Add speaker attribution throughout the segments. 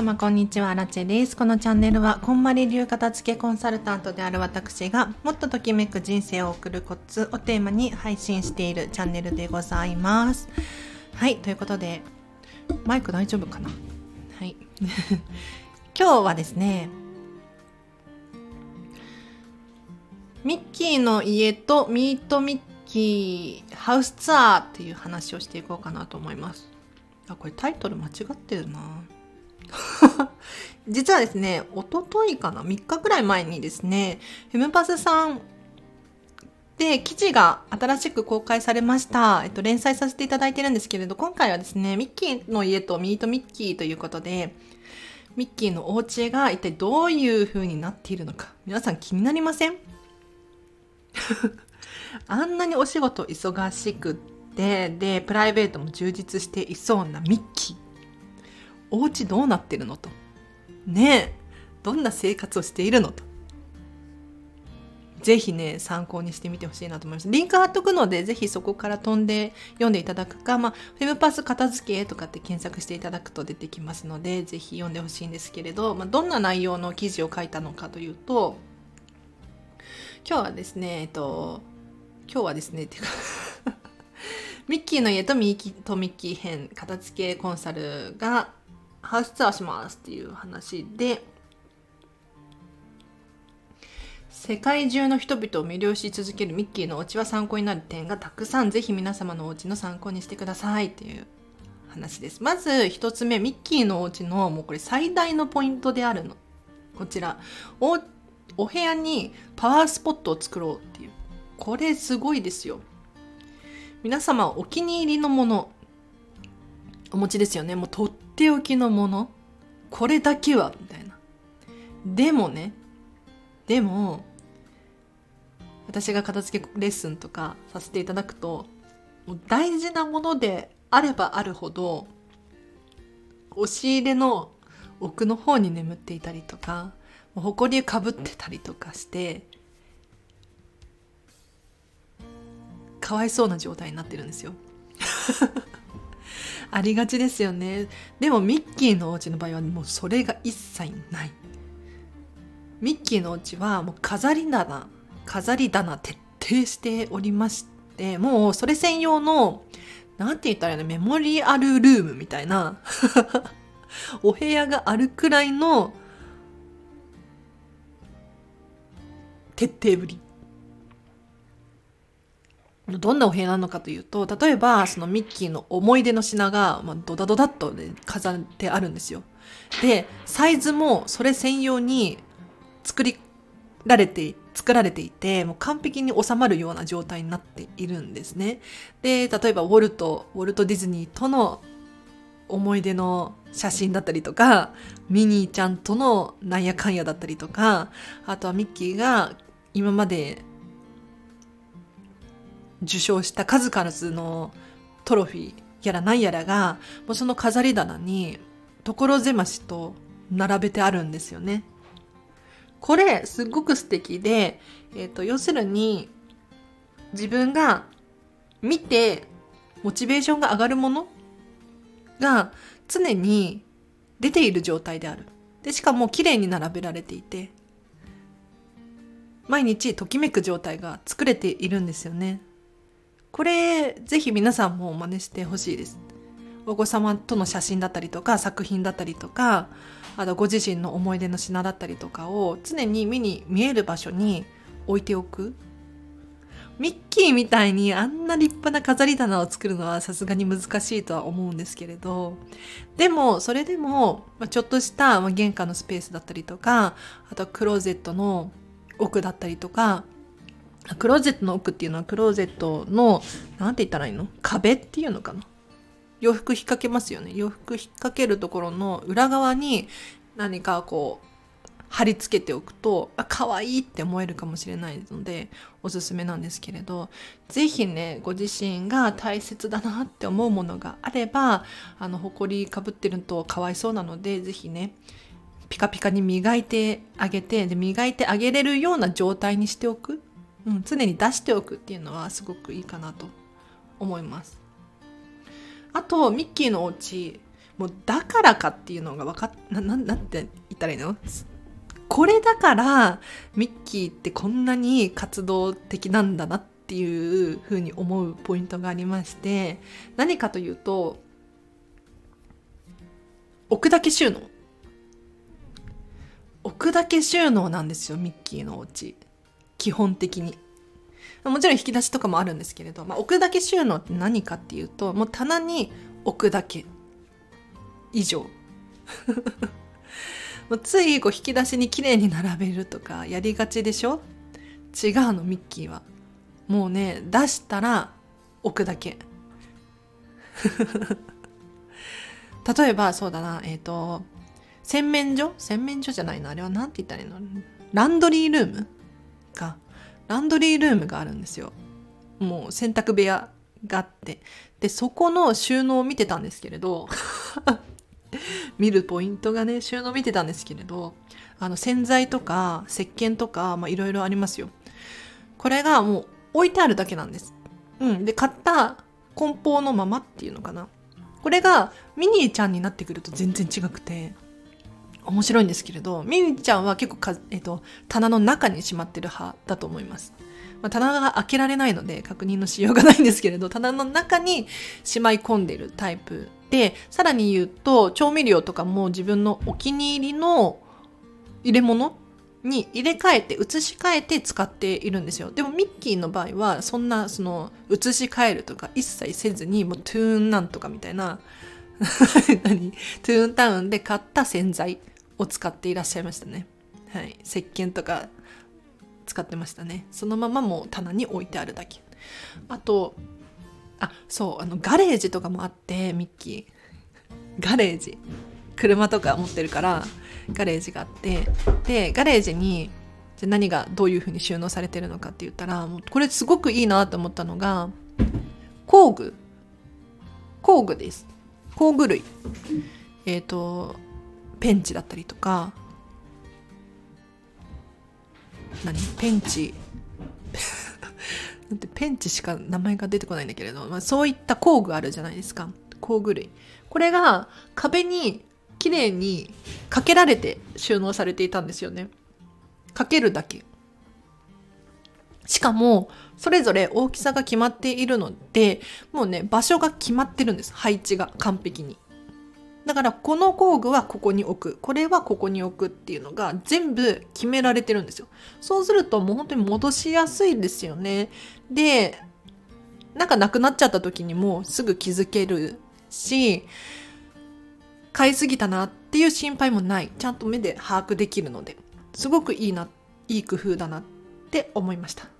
Speaker 1: 様こんにちは、ラチェです。このチャンネルは、こんまり流片付けコンサルタントである私が、もっとときめく人生を送るコツをテーマに配信しているチャンネルでございます。はい、ということで、マイク大丈夫かな？はい。今日はですね、ミッキーの家とミートミッキーハウスツアーっていう話をしていこうかなと思います。あ、これタイトル間違ってるな。実はですね、おとといかな ?3 日くらい前にですね、フェムパスさんで記事が新しく公開されました。えっと、連載させていただいてるんですけれど、今回はですね、ミッキーの家とミートミッキーということで、ミッキーのお家が一体どういう風になっているのか、皆さん気になりません？あんなにお仕事忙しくって、で、プライベートも充実していそうなミッキー。お家どうなってるのと。ねえ、どんな生活をしているのと。ぜひね、参考にしてみてほしいなと思います。リンク貼っとくので、ぜひそこから飛んで読んでいただくか、まあ、フェムパス片付けとかって検索していただくと出てきますので、ぜひ読んでほしいんですけれど、まあ、どんな内容の記事を書いたのかというと、今日はですね、えっと、今日はですね、っていうか ミッキーの家とミッキとミッキー編片付けコンサルがハウスツアーしますっていう話で世界中の人々を魅了し続けるミッキーのお家は参考になる点がたくさんぜひ皆様のお家の参考にしてくださいっていう話です。まず一つ目ミッキーのお家のもうこれ最大のポイントであるの。こちらおお部屋にパワースポットを作ろうっていう。これすごいですよ。皆様お気に入りのものお持ちですよね。もうとっておきのものこれだけはみたいな。でもねでも私が片付けレッスンとかさせていただくともう大事なものであればあるほど押し入れの奥の方に眠っていたりとかほこりかぶってたりとかしてかわいそうな状態になってるんですよ。ありがちですよね。でもミッキーのお家の場合はもうそれが一切ない。ミッキーのお家はもう飾り棚飾り棚徹底しておりましてもうそれ専用のなんて言ったらいいのメモリアルルームみたいな お部屋があるくらいの徹底ぶり。どんなお部屋なのかというと例えばそのミッキーの思い出の品が、まあ、ドダドダっと、ね、飾ってあるんですよ。でサイズもそれ専用に作りられて作られていてもう完璧に収まるような状態になっているんですね。で例えばウォルトウォルト・ディズニーとの思い出の写真だったりとかミニーちゃんとのなんやかんやだったりとかあとはミッキーが今まで受賞した数々のトロフィーやらなんやらがもうその飾り棚に所狭しと並べてあるんですよね。これすっごく素敵で、えー、と要するに自分が見てモチベーションが上がるものが常に出ている状態である。でしかも綺麗に並べられていて毎日ときめく状態が作れているんですよね。これぜひ皆さんも真似してほしいです。お子様との写真だったりとか作品だったりとかあとご自身の思い出の品だったりとかを常に目に見える場所に置いておくミッキーみたいにあんな立派な飾り棚を作るのはさすがに難しいとは思うんですけれどでもそれでもちょっとした玄関のスペースだったりとかあとクローゼットの奥だったりとかクローゼットの奥っていうのはクローゼットのなんて言ったらいいの？壁っていうのかな？洋服引っ掛けますよね。洋服引っ掛けるところの裏側に何かこう貼り付けておくとあ可愛いって思えるかもしれないのでおすすめなんですけれど是非ねご自身が大切だなって思うものがあればあの埃かぶってるとかわいそうなので是非ねピカピカに磨いてあげてで磨いてあげれるような状態にしておく、うん、常に出しておくっていうのはすごくいいかなと思います。あとミッキーのお家もうだからかっていうのが分かっなななんて言ったらいいの？これだからミッキーってこんなに活動的なんだなっていうふうに思うポイントがありまして何かというと置くだけ収納。置くだけ収納なんですよミッキーのお家。基本的に。もちろん引き出しとかもあるんですけれど、まあ、置くだけ収納って何かっていうともう棚に置くだけ以上。もうついこう引き出しに綺麗に並べるとかやりがちでしょ？違うのミッキーは。もうね出したら置くだけ。例えばそうだなえっ、ー、と洗面所？洗面所じゃないのあれは何て言ったらいいの？ランドリールーム？かランドリールームがあるんですよ。もう洗濯部屋があって。でそこの収納を見てたんですけれど 見るポイントがね収納見てたんですけれどあの洗剤とか石鹸とかいろいろありますよ。これがもう置いてあるだけなんです。うん。で買った梱包のままっていうのかな。これがミニーちゃんになってくると全然違くて。面白いんですけれどミニーちゃんは結構か、えっと、棚の中にしまってる派だと思います、まあ、棚が開けられないので確認のしようがないんですけれど棚の中にしまい込んでるタイプでさらに言うと調味料とかも自分のお気に入りの入れ物に入れ替えて移し替えて使っているんですよ。でもミッキーの場合はそんなその移し替えるとか一切せずにもうトゥーンなんとかみたいな 何？トゥーンタウンで買った洗剤を使っていらっしゃいましたね。はい。石鹸とか使ってましたね。そのままもう棚に置いてあるだけ。あとあそうあのガレージとかもあってミッキー。ガレージ。車とか持ってるからガレージがあって。でガレージにじゃ何がどういうふうに収納されてるのかって言ったらもうこれすごくいいなと思ったのが工具。工具です。工具類。えっ、ー、とペンチだったりとか。何？ペンチ。てペンチしか名前が出てこないんだけれど、まあ、そういった工具あるじゃないですか。工具類。これが壁に綺麗にかけられて収納されていたんですよね。かけるだけ。しかもそれぞれ大きさが決まっているのでもうね場所が決まってるんです。配置が完璧に。だからこの工具はここに置く。これはここに置くっていうのが全部決められてるんですよ。そうするともう本当に戻しやすいですよね。でなんかなくなっちゃった時にもすぐ気づけるし買いすぎたなっていう心配もない。ちゃんと目で把握できるのですごくいいないい工夫だなって思いました。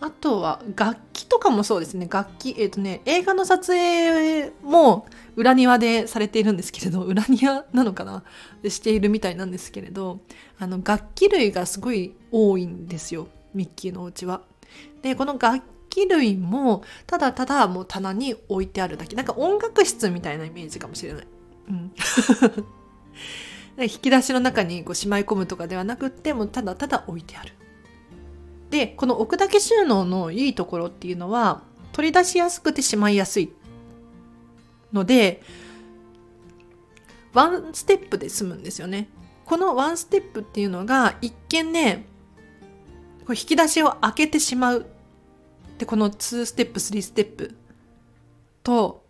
Speaker 1: あとは楽器とかもそうですね楽器えっ、ー、とね映画の撮影も裏庭でされているんですけれど裏庭なのかな？でしているみたいなんですけれどあの楽器類がすごい多いんですよミッキーのお家は。でこの楽器類もただただもう棚に置いてあるだけなんか音楽室みたいなイメージかもしれない。うん 引き出しの中にこうしまい込むとかではなくってもうただただ置いてある。でこの置くだけ収納のいいところっていうのは取り出しやすくてしまいやすいのでワンステップで済むんですよね。このワンステップっていうのが一見ねこ引き出しを開けてしまうでこの2ステップ3ステップと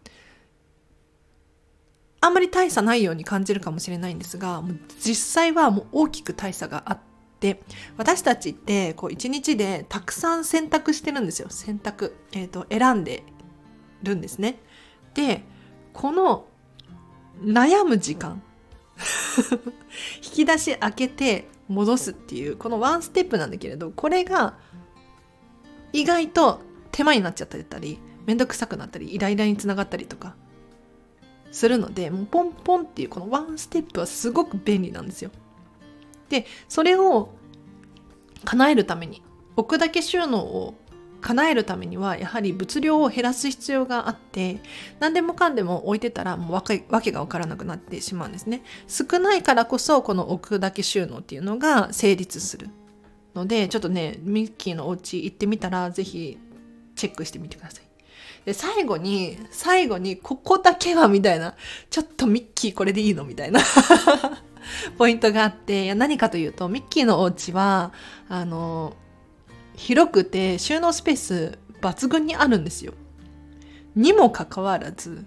Speaker 1: あんまり大差ないように感じるかもしれないんですが実際はもう大きく大差があってて私たちってこう一日でたくさん選択してるんですよ。選択、えーと選んでるんですね。でこの悩む時間。引き出し開けて戻すっていうこのワンステップなんだけれどこれが意外と手間になっちゃったりめんどくさくなったりイライラにつながったりとかするのでもうポンポンっていうこのワンステップはすごく便利なんですよ。でそれを叶えるために置くだけ収納を叶えるためにはやはり物量を減らす必要があって何でもかんでも置いてたらもうわけわけが分からなくなってしまうんですね。少ないからこそこの置くだけ収納っていうのが成立するのでちょっとねミッキーのお家行ってみたら是非チェックしてみてください。で最後に最後にここだけはみたいなちょっとミッキーこれでいいのみたいな。ポイントがあっていや何かというとミッキーのお家はあの広くて収納スペース抜群にあるんですよ。にもかかわらず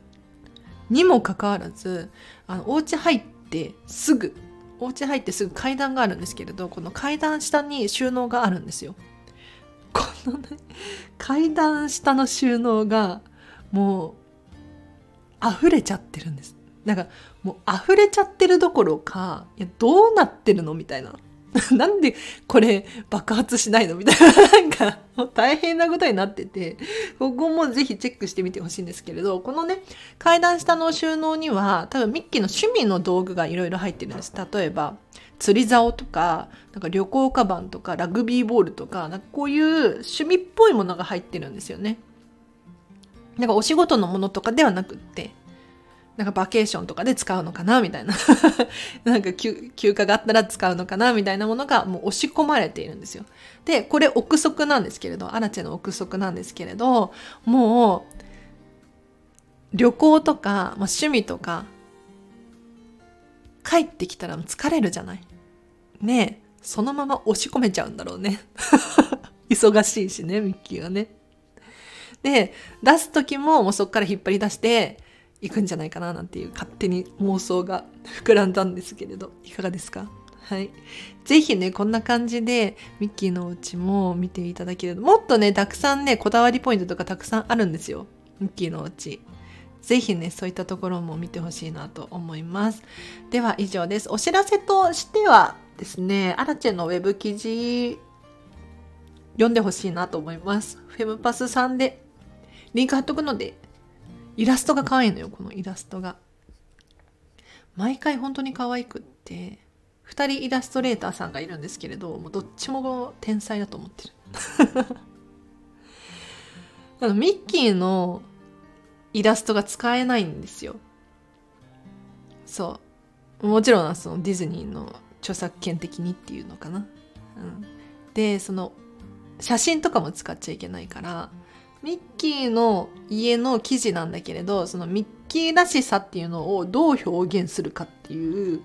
Speaker 1: にもかかわらずあのお家入ってすぐお家入ってすぐ階段があるんですけれどこの階段下に収納があるんですよ。このね階段下の収納がもう溢れちゃってるんです。なんかもう溢れちゃってるどころかいやどうなってるのみたいな。なんでこれ爆発しないのみたいな、なんか、もう大変なことになってて、ここもぜひチェックしてみてほしいんですけれど、このね、階段下の収納には、多分ミッキーの趣味の道具がいろいろ入ってるんです。例えば、釣り竿とか、なんか旅行カバンとか、ラグビーボールとか、なんかこういう趣味っぽいものが入ってるんですよね。なんかお仕事のものとかではなくって、なんかバケーションとかで使うのかなみたいな なんか休暇があったら使うのかなみたいなものがもう押し込まれているんですよ。で、これ憶測なんですけれど、アラチェの憶測なんですけれど、もう、旅行とか、まあ、趣味とか、帰ってきたら疲れるじゃない。ねえ、そのまま押し込めちゃうんだろうね。忙しいしね、ミッキーはね。で、出す時ももうそっから引っ張り出して、行くんじゃないかななんていう勝手に妄想が 膨らんだんですけれどいかがですか？はい。ぜひね、こんな感じでミッキーのお家も見ていただける、もっとね、たくさんね、こだわりポイントとかたくさんあるんですよ。ミッキーのお家。ぜひね、そういったところも見てほしいなと思います。では以上です。お知らせとしてはですね、アラチェのウェブ記事読んでほしいなと思います。フェムパスさんでリンク貼っとくのでイラストが可愛いのよこのイラストが。毎回本当に可愛くって2人イラストレーターさんがいるんですけれどもうどっちも天才だと思ってる。あのミッキーのイラストが使えないんですよ。そう。もちろんそのディズニーの著作権的にっていうのかな、うん、でその写真とかも使っちゃいけないからミッキーの家の記事なんだけれどそのミッキーらしさっていうのをどう表現するかっていう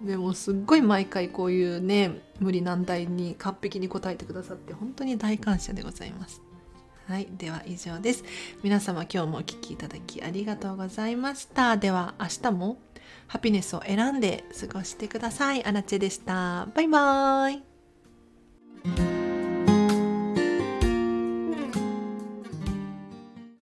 Speaker 1: でもすっごい毎回こういうね無理難題に完璧に答えてくださって本当に大感謝でございます。はい。では以上です。皆様今日もお聴きいただきありがとうございました。では明日もハピネスを選んで過ごしてください。アラチェでした。バイバーイ。